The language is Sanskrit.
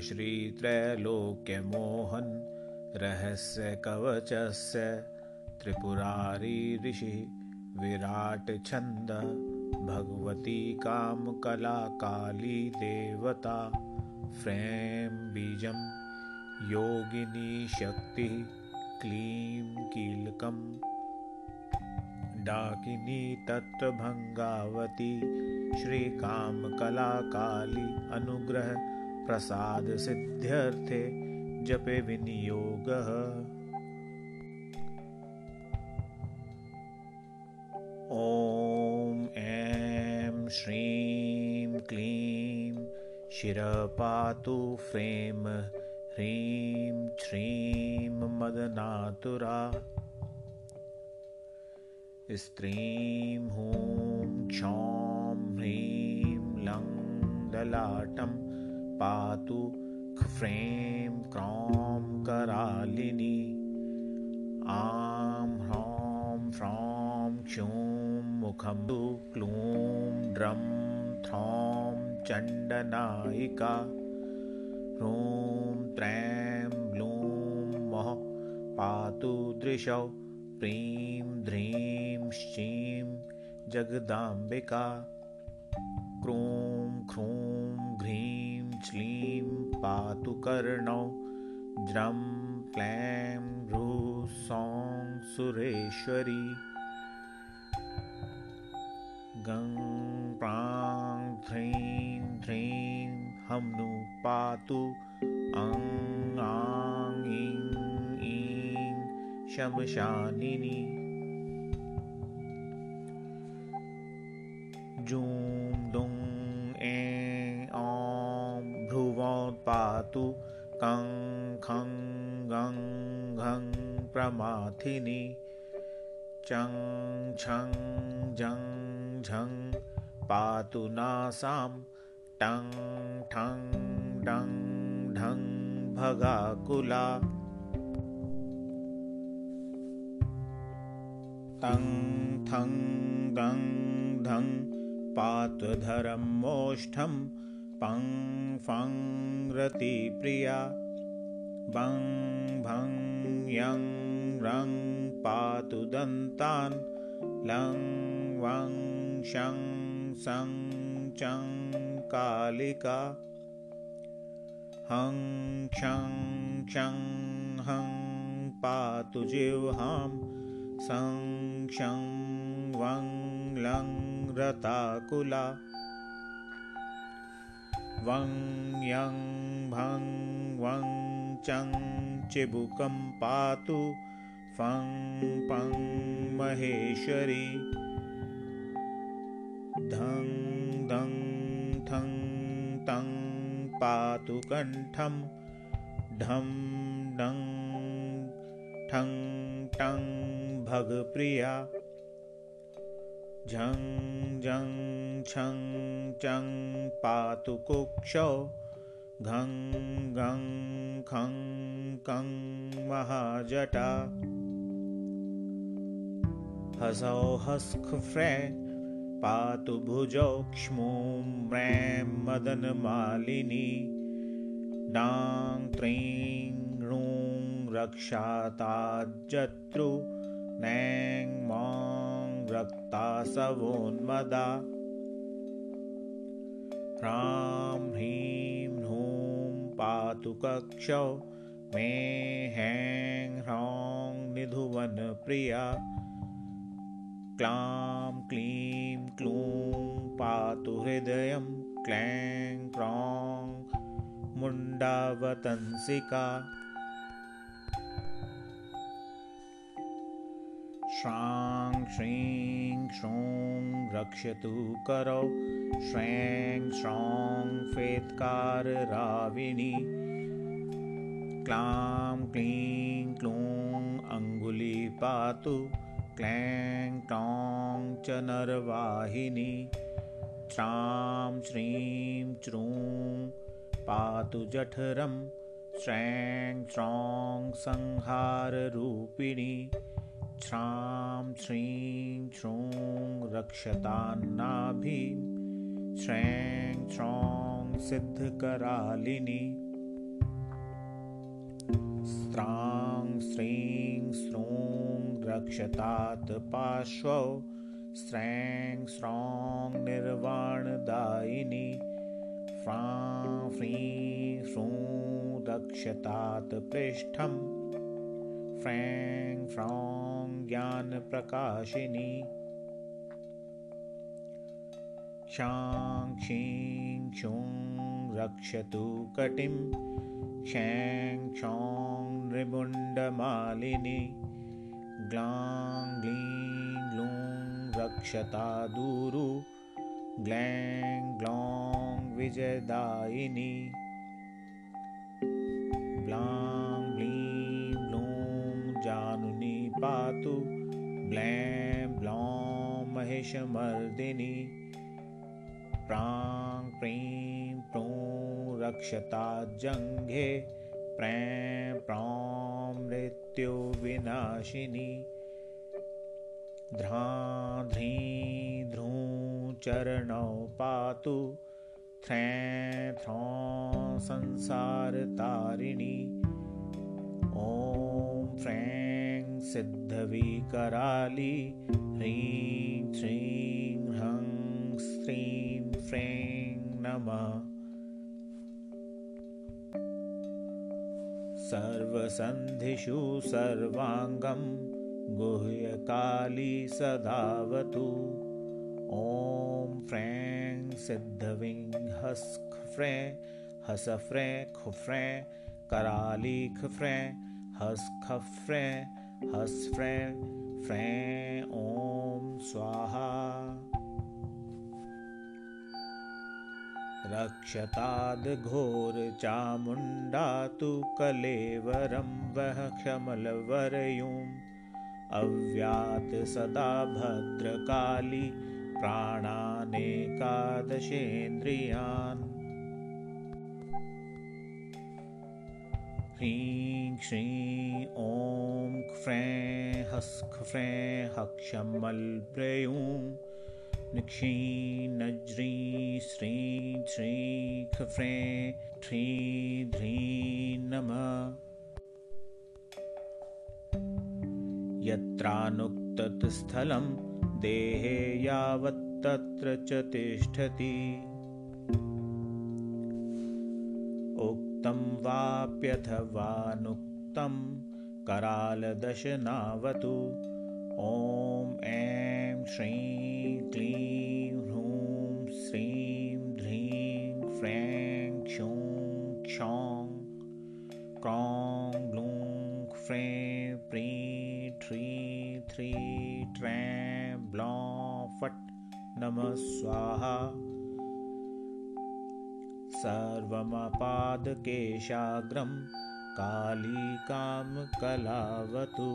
श्रीत्रैलोक्यमोहन् रहस्यकवचस्य त्रिपुरारी ऋषिः विराट्छन्द भगवती कामकलाकाली देवता फ्रें बीजं योगिनी शक्तिः क्लीं कीलकम्। डाकिनी तत्त्वभङ्गावती श्रीकामकलाकाली अनुग्रह प्रसादसिद्ध्यर्थे जपे विनियोगः। ॐ ऐं श्रीं क्लीं शिरपातु फ्रें ह्रीं श्रीं मदनातुरा। स्त्रीं हूँ क्षौं ह्रीं लं ललाटं पातु ह्फ्रें क्रौं करालिनी। आं ह्रौं फ्रौं क्षूं मुखं तु क्लूं ड्रं थ्रौं चण्डनायिका। ह्रूं त्रैं ब्लूं मः पातु दृशौ प्रीं ध्रीं श्चीं जगदाम्बिका। क्रूं पातु कर्णौ। ज्रं क्लैं ह्रूः सौं सुरेश्वरी। गं प्रां ध्रीं ध्रीं हम्नु पातु। अं आं ईं ईं शमशानिनी। जूं भ्रुवोत्पातु कं खं गं घं प्रमाथिनी। चं छं जं झं पातु नासां। टं ठं डं ढं भगाकुला। तं थं गं धं पात्वधरं मोष्ठं पं फं रतिप्रिया बं भं यं रं पातु दन्तान् लं वं शं सं चं कालिका हं क्षं क्षं हं पातु जिह्वां सं क्षं वं लं रताकुला वं यं भं वं चं चिबुकं पातु फं पं महेश्वरी। धं दं थं तं पातु कण्ठं। ढं डं ठं टं भगप्रिया। झं जं छं चं पातु कुक्षौ। घं गं खं कं महाजटा। हसौ हस्ख्फ्रे पातु भुजौ क्ष्मूं म्रैं मदनमालिनी डां त्रीं ॄं रक्षाताज्जतृ नैं मां रक्तासवोन्मदा ह्रां ह्रीं ह्रूं पातु कक्षौ। मे हैं ह्रौं निधुवनप्रिया क्लां क्लीं क्लूं पातु हृदयं। क्लैं क्रौं मुण्डावतंसिका श्रां श्रीं श्रूं रक्षतु करौ। श्रैं श्रौं फेत्कारराविणी क्लां क्लीं क्लूं अङ्गुली पातु। क्लैं क्लौं च नरवाहिनी। श्रां श्रीं च्रूं पातु जठरं। श्रैं श्रौं संहाररूपिणी श्रां श्रीं श्रूं रक्षतान्नाभिं श्रैं श्रौं सिद्धकरालिनी स्त्रां स्त्रीं स्रूं रक्षतात् पार्श्वौ स्त्रैं स्रौं निर्वाणदायिनी फ्रां फ्रीं फ्रूं रक्षतात् पृष्ठं फ्रैं फ्रौं ज्ञानप्रकाशिनी क्षां क्षीं क्षुं रक्षतु कटिं क्षैं क्षौं नृमुण्डमालिनी ग्लां ग्लीं ग्लूं रक्षता दूरु ग्लैं ग्लौं विजयदायिनी ब्लैं ब्लौं महिषमर्दिनी प्रां प्रीं प्रूं रक्षता जङ्घे। प्रैं प्रौं मृत्युविनाशिनी। ध्रां ध्रीं ध्रूं चरणौ पातु। थ्रैं थ्रौं संसारतारिणी। ॐ फ्रैं सिद्धविकराली। ह्रीं श्रीं ह्रं स्त्रीं फ्रैं नमः। सर्वसन्धिषु सर्वाङ्गं गुह्यकाली सदावतु। ॐ फ्रैं सिद्धविं हस्ख फ्रै हसफ्रै खुफ्रै करालीख फ्रै हस्ख फ्रै हस्फ्रै फ्रै ॐ स्वाहा। तु कलेवरं वः क्षमलवरयुम्। अव्यात् सदा भद्रकाली प्राणानेकादशेन्द्रियान् ह्रीं श्रीं ॐ ख्फ्रें हस्ख फ्रें हक्षमल्ब्रयूं नक्षी नज्री श्री श्री खफ्रे ठी ध्री नमः यत्रानुक्तस्थलं देहे यावत्तत्र च तिष्ठति उक्तं वाप्यथवानुक्तं करालदशनावतु। ॐ ऐं श्रीं क्लीं ह्रूं श्रीं ध्रीं फ्रैं क्षूं क्षौं क्रौं ग्लूं फ्रें प्रीं ठी थ्री ट्रैं ब्लौं फट् नमः स्वाहा सर्वमपादकेशाग्रं कालिकां कलावतु